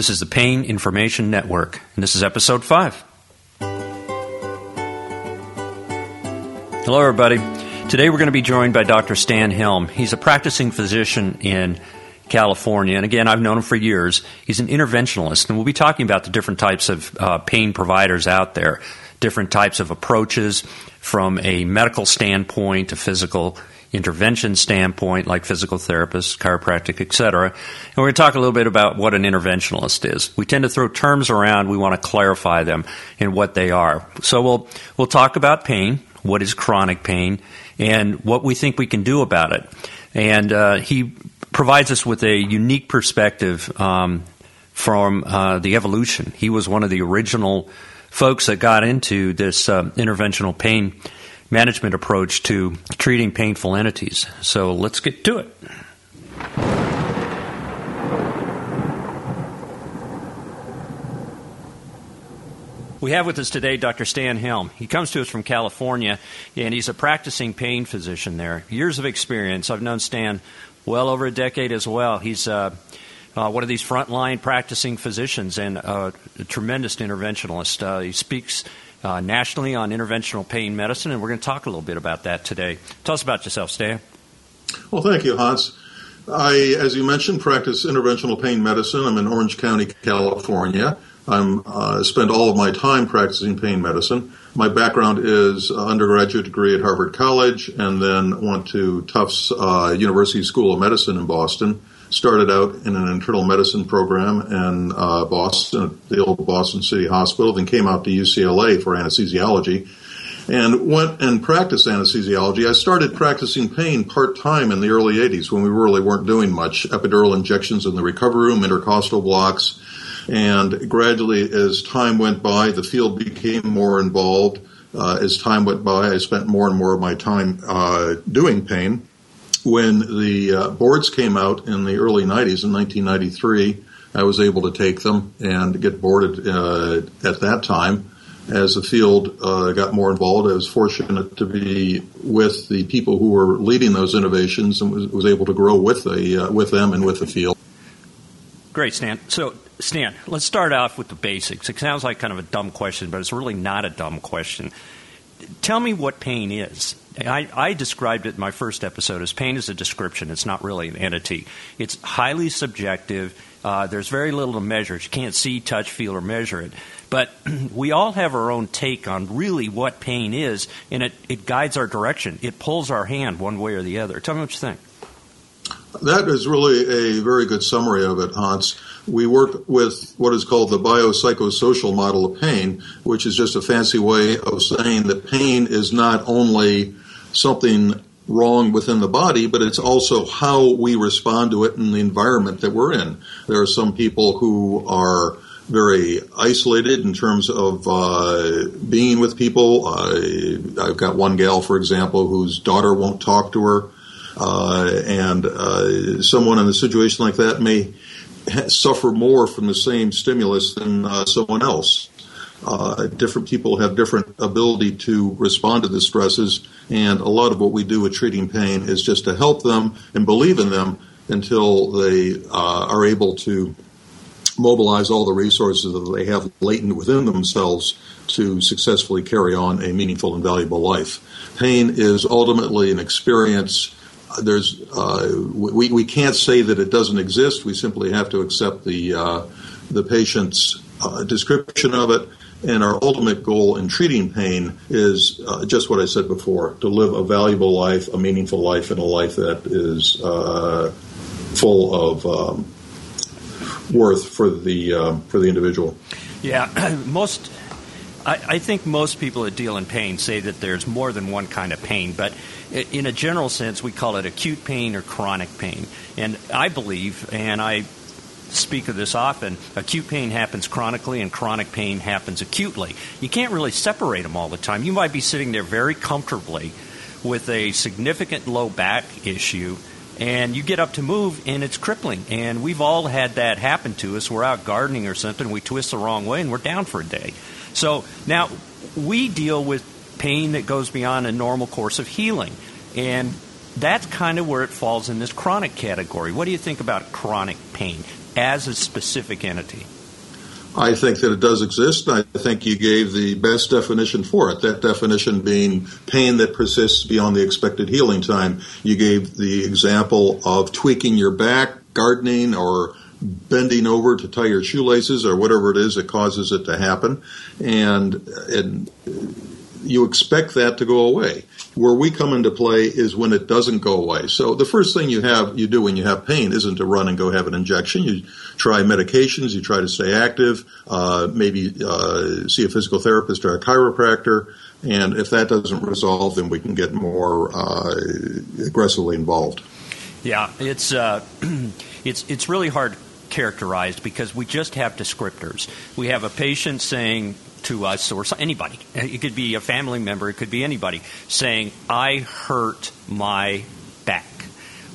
This is the Pain Information Network, and this is episode 5. Hello, everybody. Today we're going to be joined by Dr. Stan Helm. He's a practicing physician in California, and again, I've known him for years. He's an interventionalist, and we'll be talking about the different types of uh, pain providers out there, different types of approaches from a medical standpoint, a physical intervention standpoint, like physical therapists, chiropractic, etc. And we're going to talk a little bit about what an interventionalist is. We tend to throw terms around. We want to clarify them and what they are. So we'll we'll talk about pain, what is chronic pain, and what we think we can do about it. And uh, he provides us with a unique perspective um, from uh, the evolution. He was one of the original folks that got into this uh, interventional pain management approach to treating painful entities. So let's get to it. We have with us today Dr. Stan Helm. He comes to us from California, and he's a practicing pain physician there. Years of experience. I've known Stan well over a decade as well. He's uh, uh, one of these frontline practicing physicians and uh, a tremendous interventionalist. Uh, he speaks uh, nationally on interventional pain medicine, and we're going to talk a little bit about that today. Tell us about yourself, Stan. Well, thank you, Hans. I, as you mentioned, practice interventional pain medicine. I'm in Orange County, California. I'm uh, spend all of my time practicing pain medicine. My background is undergraduate degree at Harvard College, and then went to Tufts uh, University School of Medicine in Boston. Started out in an internal medicine program in uh, Boston, the old Boston City Hospital, then came out to UCLA for anesthesiology, and went and practiced anesthesiology. I started practicing pain part time in the early 80s when we really weren't doing much. Epidural injections in the recovery room, intercostal blocks and gradually, as time went by, the field became more involved. Uh, as time went by, I spent more and more of my time uh, doing pain. When the uh, boards came out in the early 90s, in 1993, I was able to take them and get boarded uh, at that time. As the field uh, got more involved, I was fortunate to be with the people who were leading those innovations and was, was able to grow with the uh, with them and with the field. Great, Stan. So Stan, let's start off with the basics. It sounds like kind of a dumb question, but it's really not a dumb question. Tell me what pain is. I, I, described it in my first episode as pain is a description. It's not really an entity. It's highly subjective. Uh, there's very little to measure. You can't see, touch, feel, or measure it. But we all have our own take on really what pain is, and it, it guides our direction. It pulls our hand one way or the other. Tell me what you think. That is really a very good summary of it, Hans. We work with what is called the biopsychosocial model of pain, which is just a fancy way of saying that pain is not only something wrong within the body, but it's also how we respond to it in the environment that we're in. There are some people who are very isolated in terms of uh, being with people. Uh, I've got one gal, for example, whose daughter won't talk to her. Uh, and uh, someone in a situation like that may suffer more from the same stimulus than uh, someone else. Uh, different people have different ability to respond to the stresses, and a lot of what we do with treating pain is just to help them and believe in them until they uh, are able to mobilize all the resources that they have latent within themselves to successfully carry on a meaningful and valuable life. Pain is ultimately an experience there's uh, we, we can't say that it doesn't exist. We simply have to accept the uh, the patient's uh, description of it. And our ultimate goal in treating pain is uh, just what I said before: to live a valuable life, a meaningful life, and a life that is uh, full of um, worth for the uh, for the individual. Yeah, most. I, I think most people that deal in pain say that there's more than one kind of pain, but in a general sense, we call it acute pain or chronic pain. And I believe, and I speak of this often, acute pain happens chronically and chronic pain happens acutely. You can't really separate them all the time. You might be sitting there very comfortably with a significant low back issue and you get up to move and it's crippling and we've all had that happen to us we're out gardening or something we twist the wrong way and we're down for a day so now we deal with pain that goes beyond a normal course of healing. And that's kind of where it falls in this chronic category. What do you think about chronic pain as a specific entity? I think that it does exist. I think you gave the best definition for it. That definition being pain that persists beyond the expected healing time. You gave the example of tweaking your back, gardening, or bending over to tie your shoelaces, or whatever it is that causes it to happen. And, and you expect that to go away. Where we come into play is when it doesn't go away. So the first thing you have you do when you have pain isn't to run and go have an injection. You try medications. You try to stay active. Uh, maybe uh, see a physical therapist or a chiropractor. And if that doesn't resolve, then we can get more uh, aggressively involved. Yeah, it's uh, it's it's really hard characterized because we just have descriptors. We have a patient saying to us or anybody. It could be a family member, it could be anybody saying, I hurt my back.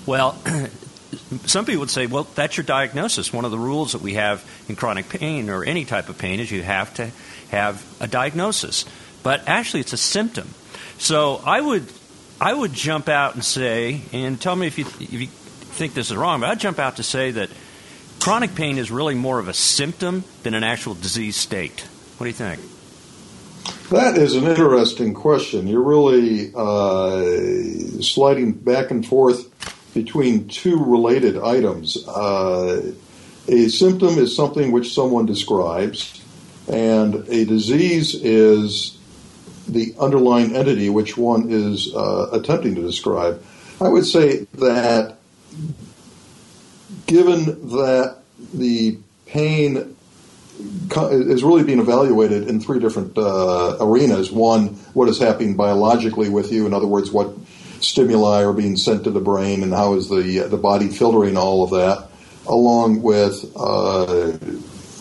Well, some people would say, well, that's your diagnosis. One of the rules that we have in chronic pain or any type of pain is you have to have a diagnosis. But actually, it's a symptom. So I would, I would jump out and say, and tell me if you, if you think this is wrong, but I'd jump out to say that chronic pain is really more of a symptom than an actual disease state. What do you think? That is an interesting question. You're really uh, sliding back and forth between two related items. Uh, a symptom is something which someone describes, and a disease is the underlying entity which one is uh, attempting to describe. I would say that given that the pain is really being evaluated in three different uh, arenas. One, what is happening biologically with you? In other words, what stimuli are being sent to the brain, and how is the the body filtering all of that, along with uh,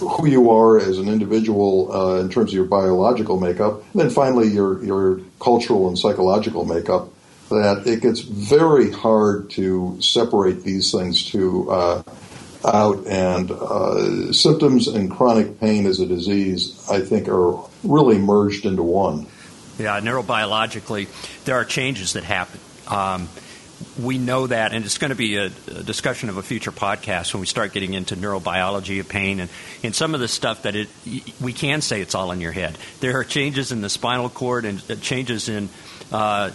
who you are as an individual uh, in terms of your biological makeup, and then finally your your cultural and psychological makeup. That it gets very hard to separate these things to uh, out, and uh, symptoms and chronic pain as a disease, I think, are really merged into one. Yeah, neurobiologically, there are changes that happen. Um, we know that, and it's going to be a, a, discussion of a future podcast when we start getting into neurobiology of pain and, and some of the stuff that it we can say it's all in your head. There are changes in the spinal cord and uh, changes in uh,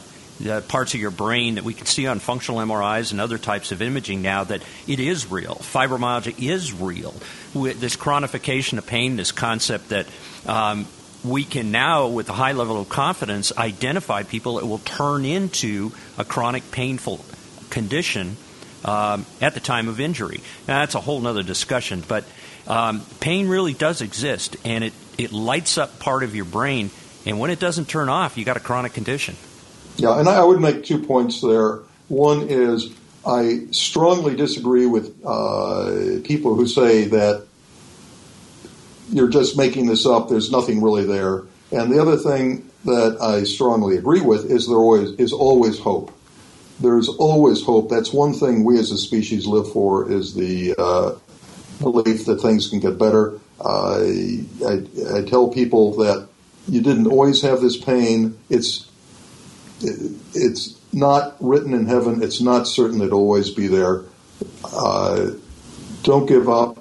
uh, parts of your brain that we can see on functional MRIs and other types of imaging now that it is real. Fibromyalgia is real. With this chronification of pain, this concept that um, we can now, with a high level of confidence, identify people that will turn into a chronic painful condition um, at the time of injury. Now, that's a whole other discussion, but um, pain really does exist, and it, it lights up part of your brain, and when it doesn't turn off, you got a chronic condition. Yeah, and I would make two points there. One is I strongly disagree with uh, people who say that you're just making this up. There's nothing really there. And the other thing that I strongly agree with is there always is always hope. There's always hope. That's one thing we as a species live for is the uh, belief that things can get better. I, I tell people that you didn't always have this pain. It's it's not written in heaven. It's not certain it'll always be there. Uh, don't give up.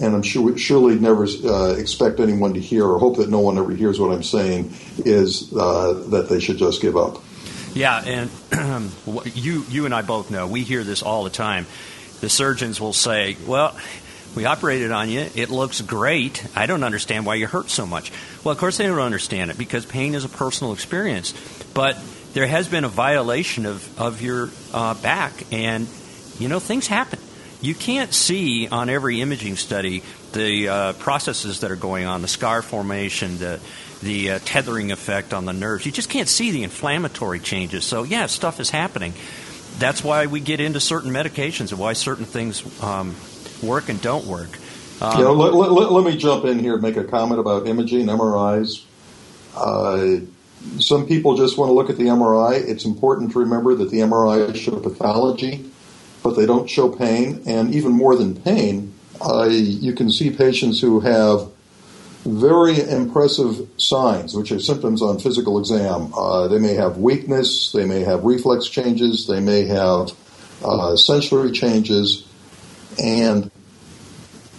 And I'm sure, surely never uh, expect anyone to hear or hope that no one ever hears what I'm saying is uh, that they should just give up. Yeah, and you you and I both know we hear this all the time. The surgeons will say, "Well, we operated on you. It looks great. I don't understand why you hurt so much." Well, of course they don't understand it because pain is a personal experience. But there has been a violation of, of your uh, back, and you know things happen. You can't see on every imaging study the uh, processes that are going on, the scar formation, the the uh, tethering effect on the nerves. You just can't see the inflammatory changes. So yeah, stuff is happening. That's why we get into certain medications and why certain things um, work and don't work. Um, let, let, let, me jump in here and make a comment about imaging, MRIs. Uh, some people just want to look at the MRI. It's important to remember that the MRI show pathology, but they don't show pain. And even more than pain, uh, you can see patients who have very impressive signs, which are symptoms on physical exam. Uh, they may have weakness, they may have reflex changes, they may have uh, sensory changes, and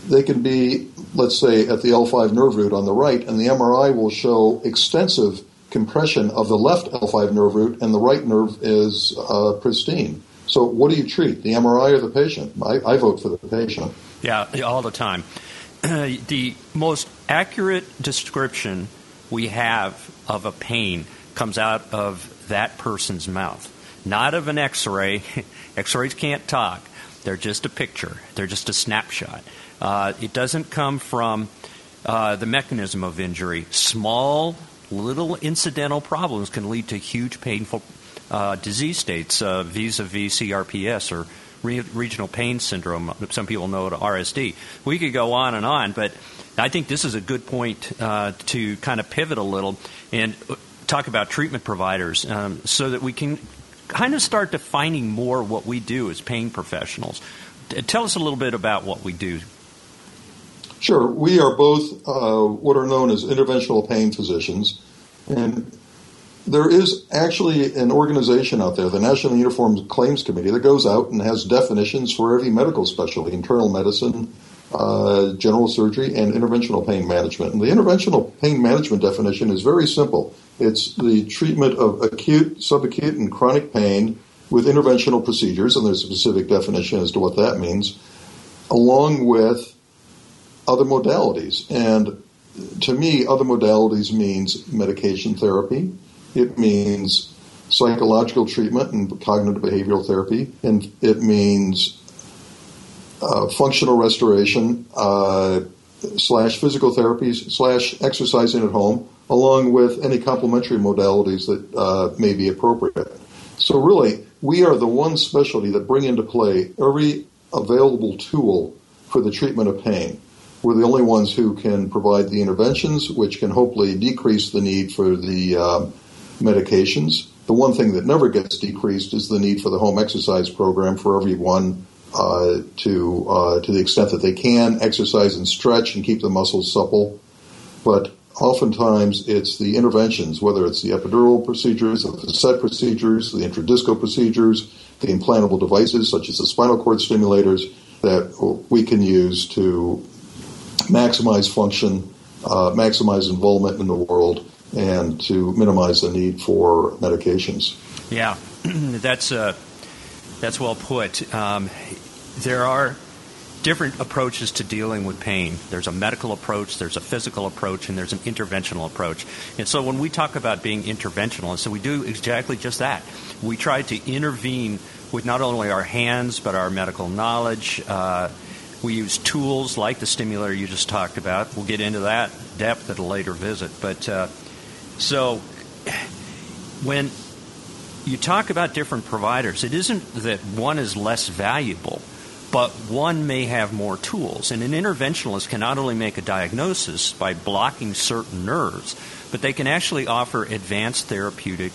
they can be, let's say, at the L5 nerve root on the right, and the MRI will show extensive compression of the left L5 nerve root, and the right nerve is uh, pristine. So, what do you treat, the MRI or the patient? I, I vote for the patient. Yeah, all the time. the most accurate description we have of a pain comes out of that person's mouth, not of an x ray. x rays can't talk, they're just a picture, they're just a snapshot. Uh, it doesn't come from uh, the mechanism of injury. Small, little incidental problems can lead to huge painful uh, disease states vis a vis CRPS or re- regional pain syndrome. Some people know it as RSD. We could go on and on, but I think this is a good point uh, to kind of pivot a little and uh, talk about treatment providers um, so that we can kind of start defining more what we do as pain professionals. Tell us a little bit about what we do. Sure. We are both uh, what are known as interventional pain physicians. And there is actually an organization out there, the National Uniform Claims Committee, that goes out and has definitions for every medical specialty internal medicine, uh, general surgery, and interventional pain management. And the interventional pain management definition is very simple it's the treatment of acute, subacute, and chronic pain with interventional procedures, and there's a specific definition as to what that means, along with other modalities. And to me, other modalities means medication therapy, it means psychological treatment and cognitive behavioral therapy, and it means uh, functional restoration uh, slash physical therapies slash exercising at home, along with any complementary modalities that uh, may be appropriate. So really, we are the one specialty that bring into play every available tool for the treatment of pain. We're the only ones who can provide the interventions, which can hopefully decrease the need for the um, medications. The one thing that never gets decreased is the need for the home exercise program for everyone uh, to uh, to the extent that they can exercise and stretch and keep the muscles supple. But oftentimes it's the interventions, whether it's the epidural procedures, the facet procedures, the intradiscal procedures, the implantable devices such as the spinal cord stimulators that we can use to maximize function, uh, maximize involvement in the world, and to minimize the need for medications. Yeah, that's uh, that's well put. Um, there are different approaches to dealing with pain. There's a medical approach, there's a physical approach, and there's an interventional approach. And so when we talk about being interventional, and so we do exactly just that. We try to intervene with not only our hands but our medical knowledge. Uh, we use tools like the stimulator you just talked about. We'll get into that depth at a later visit. But uh, so when you talk about different providers, it isn't that one is less valuable, but one may have more tools. And an interventionalist can not only make a diagnosis by blocking certain nerves, but they can actually offer advanced therapeutic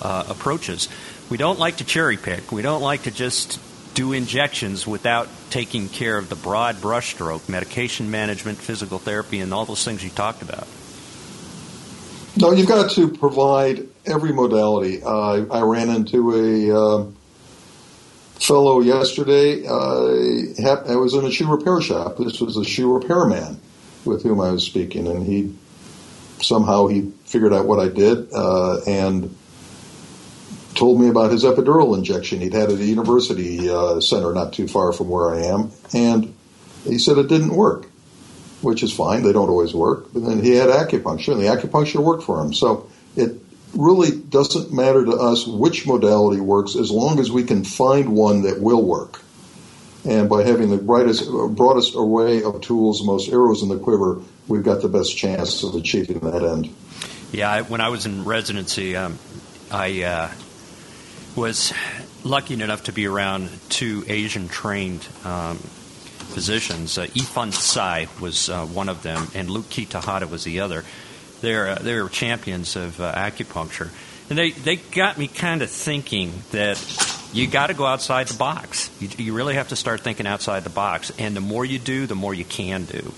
uh, approaches. We don't like to cherry pick. We don't like to just do injections without taking care of the broad brushstroke, medication management, physical therapy, and all those things you talked about. No, you've got to provide every modality. Uh, I ran into a uh, fellow yesterday. Uh, I was in a shoe repair shop. This was a shoe repairman with whom I was speaking, and he somehow he figured out what I did uh, and told me about his epidural injection he'd had at a university uh, center not too far from where I am, and he said it didn't work which is fine. They don't always work. But then he had acupuncture, and the acupuncture worked for him. So it really doesn't matter to us which modality works as long as we can find one that will work. And by having the brightest, broadest array of tools, most arrows in the quiver, we've got the best chance of achieving that end. Yeah, when I was in residency, um, I uh, was lucky enough to be around two Asian trained um, physicians. Uh, Ifan Tsai was uh, one of them, and Luke Kitahara was the other. They're uh, they're champions of uh, acupuncture, and they they got me kind of thinking that you got to go outside the box. You, you really have to start thinking outside the box, and the more you do, the more you can do.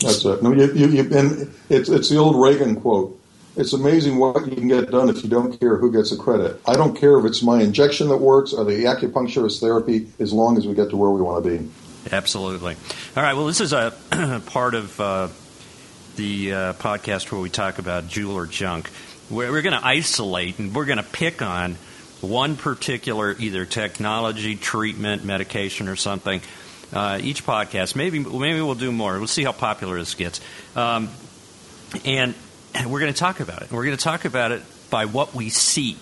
That's it. No, you, you, and it's it's the old Reagan quote. It's amazing what you can get done if you don't care who gets the credit. I don't care if it's my injection that works or the acupuncturist therapy, as long as we get to where we want to be. Absolutely. All right. Well, this is a part of uh, the uh, podcast where we talk about jewel or junk. We're, we're going to isolate and we're going to pick on one particular either technology, treatment, medication, or something. Uh, each podcast, maybe maybe we'll do more. We'll see how popular this gets, um, and we're going to talk about it. We're going to talk about it by what we see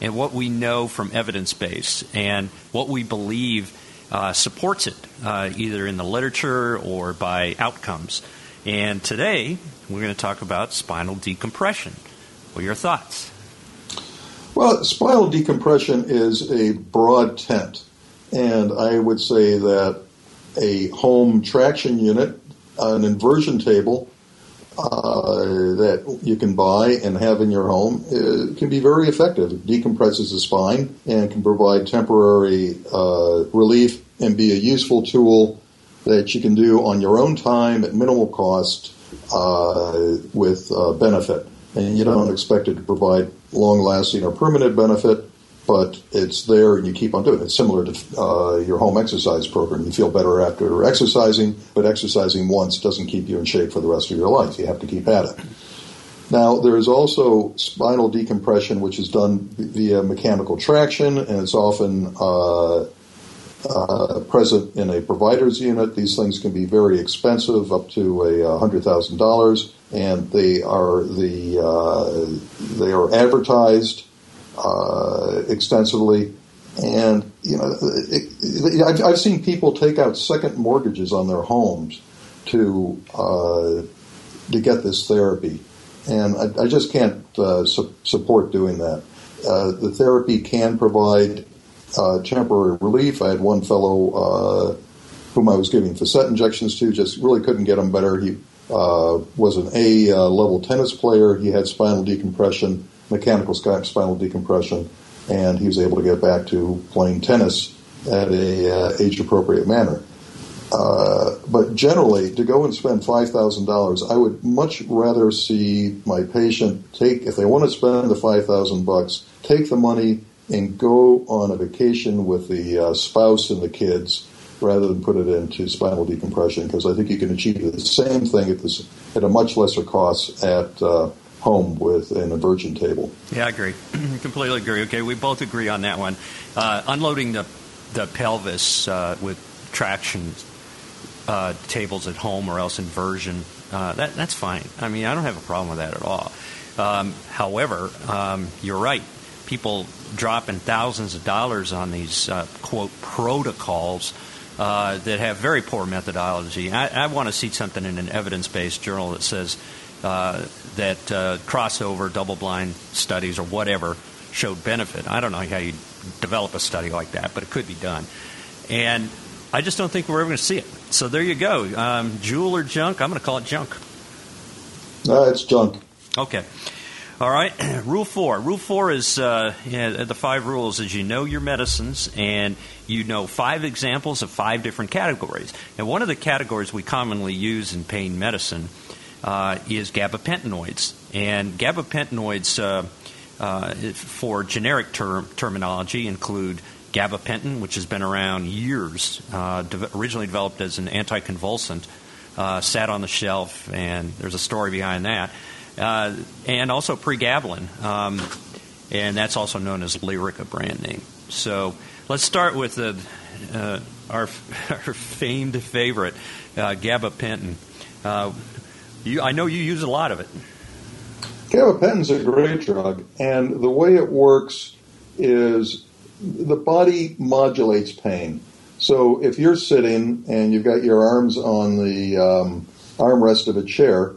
and what we know from evidence base and what we believe uh, supports it, uh, either in the literature or by outcomes. And today we're going to talk about spinal decompression. What are your thoughts? Well, spinal decompression is a broad tent, and I would say that a home traction unit, an inversion table uh, that you can buy and have in your home uh, can be very effective. It decompresses the spine and can provide temporary uh, relief and be a useful tool that you can do on your own time at minimal cost uh, with uh, benefit. And you don't expect it to provide long lasting or permanent benefit, but it's there and you keep on doing it. It's similar to uh, your home exercise program. You feel better after exercising, but exercising once doesn't keep you in shape for the rest of your life. You have to keep at it. Now, there is also spinal decompression, which is done via mechanical traction, and it's often uh, uh, present in a provider's unit. These things can be very expensive, up to a hundred thousand dollars, and they are the uh, they are advertised uh, extensively. And you know, it, it, I've, I've, seen people take out second mortgages on their homes to uh, to get this therapy, and I, I just can't uh, su- support doing that. Uh, the therapy can provide uh, temporary relief. I had one fellow whom I was giving facet injections to, just really couldn't get him better. He was an A level tennis player. He had spinal decompression mechanical spinal decompression, and he was able to get back to playing tennis at a uh, age appropriate manner. Uh, but generally, to go and spend five thousand dollars, I would much rather see my patient take if they want to spend the five thousand bucks, take the money and go on a vacation with the uh, spouse and the kids rather than put it into spinal decompression because I think you can achieve the same thing at this at a much lesser cost at uh, home with an inversion table. Yeah, I agree. Completely agree. Okay, we both agree on that one. Uh, unloading the the pelvis uh, with traction uh, tables at home or else inversion, uh, that that's fine. I mean, I don't have a problem with that at all. Um, however, um, you're right. People dropping thousands of dollars on these uh, quote protocols. Uh, that have very poor methodology. I, I want to see something in an evidence based journal that says that uh, crossover double blind studies or whatever showed benefit. I don't know how you develop a study like that, but it could be done. And I just don't think we're ever going to see it. So there you go. Um, jewel or junk? I'm going to call it junk. No, it's junk. Okay. All right. Rule four. Rule four is uh, yeah, the five rules is you know your medicines and you know five examples of five different categories. And one of the categories we commonly use in pain medicine uh, is gabapentinoids. And gabapentinoids, uh, uh, for generic term, terminology, include gabapentin, which has been around years, uh, de- originally developed as an anticonvulsant, uh, sat on the shelf, and there's a story behind that. Uh, and also pregabalin, um, and that's also known as Lyrica brand name. So let's start with the, our, our famed favorite, gabapentin. You, I know you use a lot of it. Gabapentin's a great drug, and the way it works is the body modulates pain. So if you're sitting and you've got your arms on the um, armrest of a chair,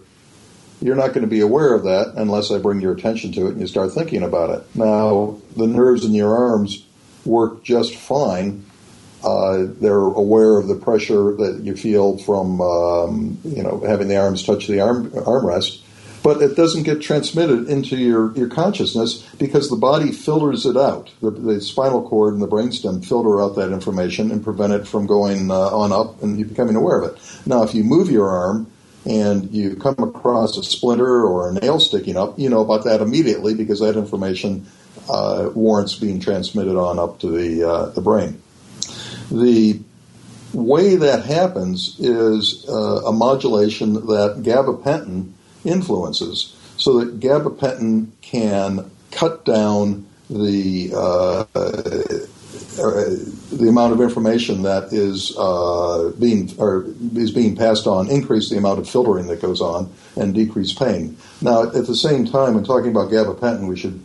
you're not going to be aware of that unless I bring your attention to it and you start thinking about it. Now, the nerves in your arms work just fine uh, they're aware of the pressure that you feel from um, you know having the arms touch the arm armrest, but it doesn't get transmitted into your, your consciousness because the body filters it out. The, the spinal cord and the brainstem filter out that information and prevent it from going uh, on up and you becoming aware of it. Now, if you move your arm, and you come across a splinter or a nail sticking up, you know about that immediately because that information uh, warrants being transmitted on up to the uh, the brain. The way that happens is uh, a modulation that gabapentin influences, so that gabapentin can cut down the uh, uh, the amount of information that is uh, being or is being passed on, increase the amount of filtering that goes on, and decrease pain. Now, at the same time, in talking about gabapentin, we should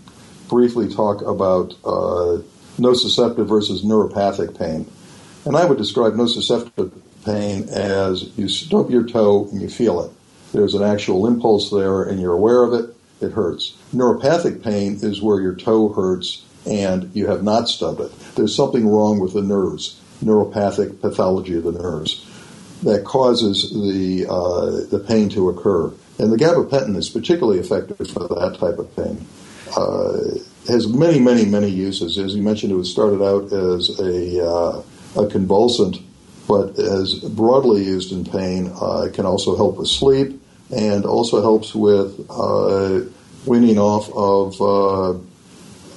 briefly talk about uh, nociceptive versus neuropathic pain. And I would describe nociceptive pain as you stub your toe and you feel it. There's an actual impulse there, and you're aware of it. It hurts. Neuropathic pain is where your toe hurts and you have not stubbed it. There's something wrong with the nerves, neuropathic pathology of the nerves, that causes the uh, the pain to occur. And the gabapentin is particularly effective for that type of pain. Uh, has many, many, many uses. As you mentioned, it was started out as a, uh, a convulsant, but as broadly used in pain, uh, it can also help with sleep and also helps with uh, weaning off of uh,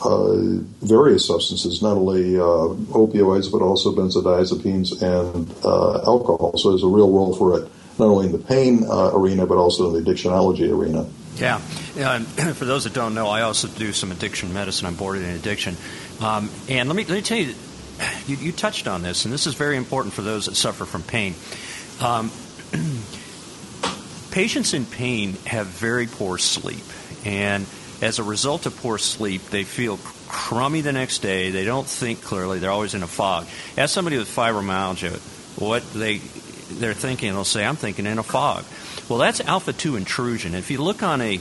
uh, various substances, not only uh, opioids, but also benzodiazepines and uh, alcohol. So there's a real role for it, not only in the pain arena, but also in the addictionology arena. Yeah. for those that don't know, I also do some addiction medicine. I'm boarded in addiction. Um, and let me, let me tell you, you, you, touched on this, and this is very important for those that suffer from pain. Um, patients in pain have very poor sleep. And as a result of poor sleep, they feel crummy the next day. They don't think clearly. They're always in a fog. Ask somebody with fibromyalgia what they they're thinking. They'll say, "I'm thinking in a fog." Well, that's alpha two intrusion. If you look on a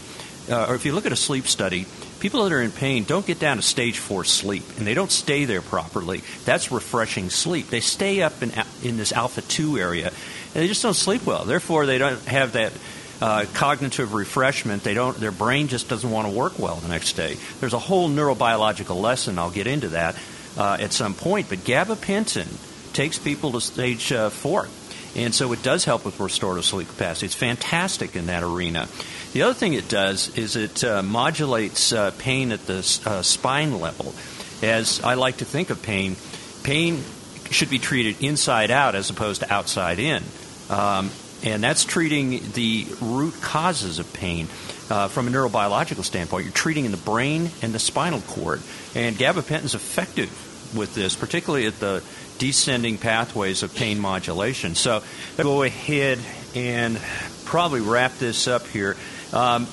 uh, or if you look at a sleep study, people that are in pain don't get down to stage four sleep, and they don't stay there properly. That's refreshing sleep. They stay up in in this alpha two area, and they just don't sleep well. Therefore, they don't have that uh, cognitive refreshment, they don't, their brain just doesn't want to work well the next day. There's a whole neurobiological lesson. I'll get into that uh, at some point. But gabapentin takes people to stage uh, four. And so it does help with restorative sleep capacity. It's fantastic in that arena. The other thing it does is it uh, modulates uh, pain at the uh, spine level. As I like to think of pain, pain should be treated inside out as opposed to outside in. Um, and that's treating the root causes of pain. Uh, from a neurobiological standpoint, you're treating in the brain and the spinal cord. And gabapentin is effective with this, particularly at the descending pathways of pain modulation. So, go ahead and probably wrap this up here. Um,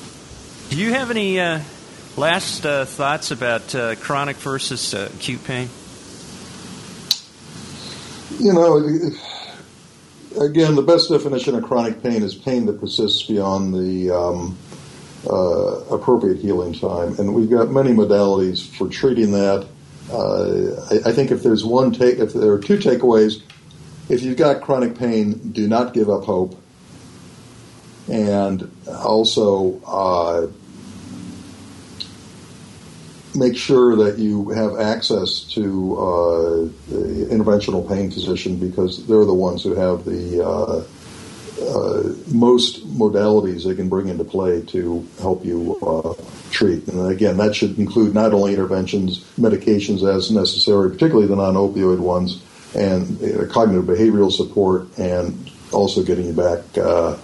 do you have any uh, last uh, thoughts about uh, chronic versus acute pain? You know, again, the best definition of chronic pain is pain that persists beyond the um, uh, appropriate healing time. And we've got many modalities for treating that. Uh, I, I, think if there's one take, if there are two takeaways, if you've got chronic pain, do not give up hope. And also, uh, make sure that you have access to uh, the interventional pain physician because they're the ones who have the uh, most modalities they can bring into play to help you uh, treat. And again, that should include not only interventions, medications as necessary, particularly the non-opioid ones, and uh, cognitive behavioral support, and also getting you back uh,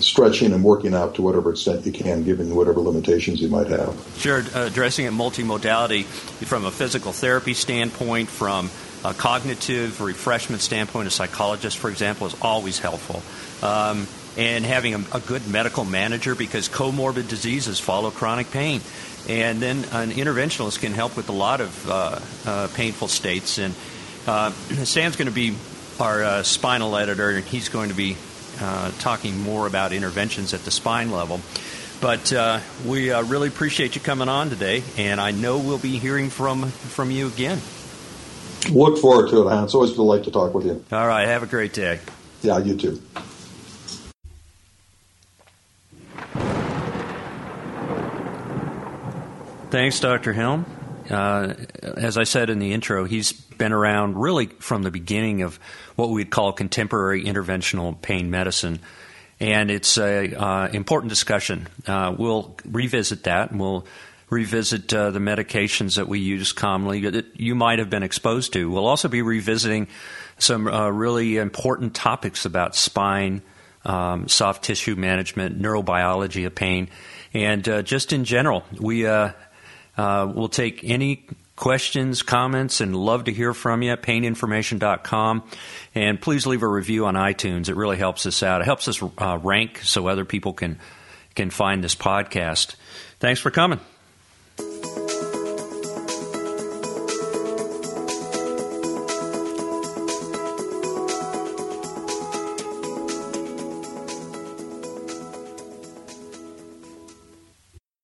stretching and working out to whatever extent you can, given whatever limitations you might have. Sure, uh, addressing it multimodality from a physical therapy standpoint, from a cognitive refreshment standpoint, a psychologist, for example, is always helpful. Um, and having a, a, good medical manager because comorbid diseases follow chronic pain. And then an interventionalist can help with a lot of uh, uh, painful states. And uh, Stan's going to be our uh, spinal editor, and he's going to be uh, talking more about interventions at the spine level. But uh, we really appreciate you coming on today, and I know we'll be hearing from from you again. Look forward to it, Hans. It's always a delight to talk with you. All right. Have a great day. Yeah, you too. Thanks, Dr. Helm. Uh, as I said in the intro, he's been around really from the beginning of what we'd call contemporary interventional pain medicine. and it's a uh, important discussion. Uh, we'll revisit that, and we'll revisit uh, the medications that we use commonly that you might have been exposed to. We'll also be revisiting some uh, really important topics about spine, um, soft tissue management, neurobiology of pain, and uh, just in general. We uh, uh, will take any questions, comments, and love to hear from you. At paininformation.com. And please leave a review on iTunes. It really helps us out. It helps us uh, rank so other people can can find this podcast. Thanks for coming.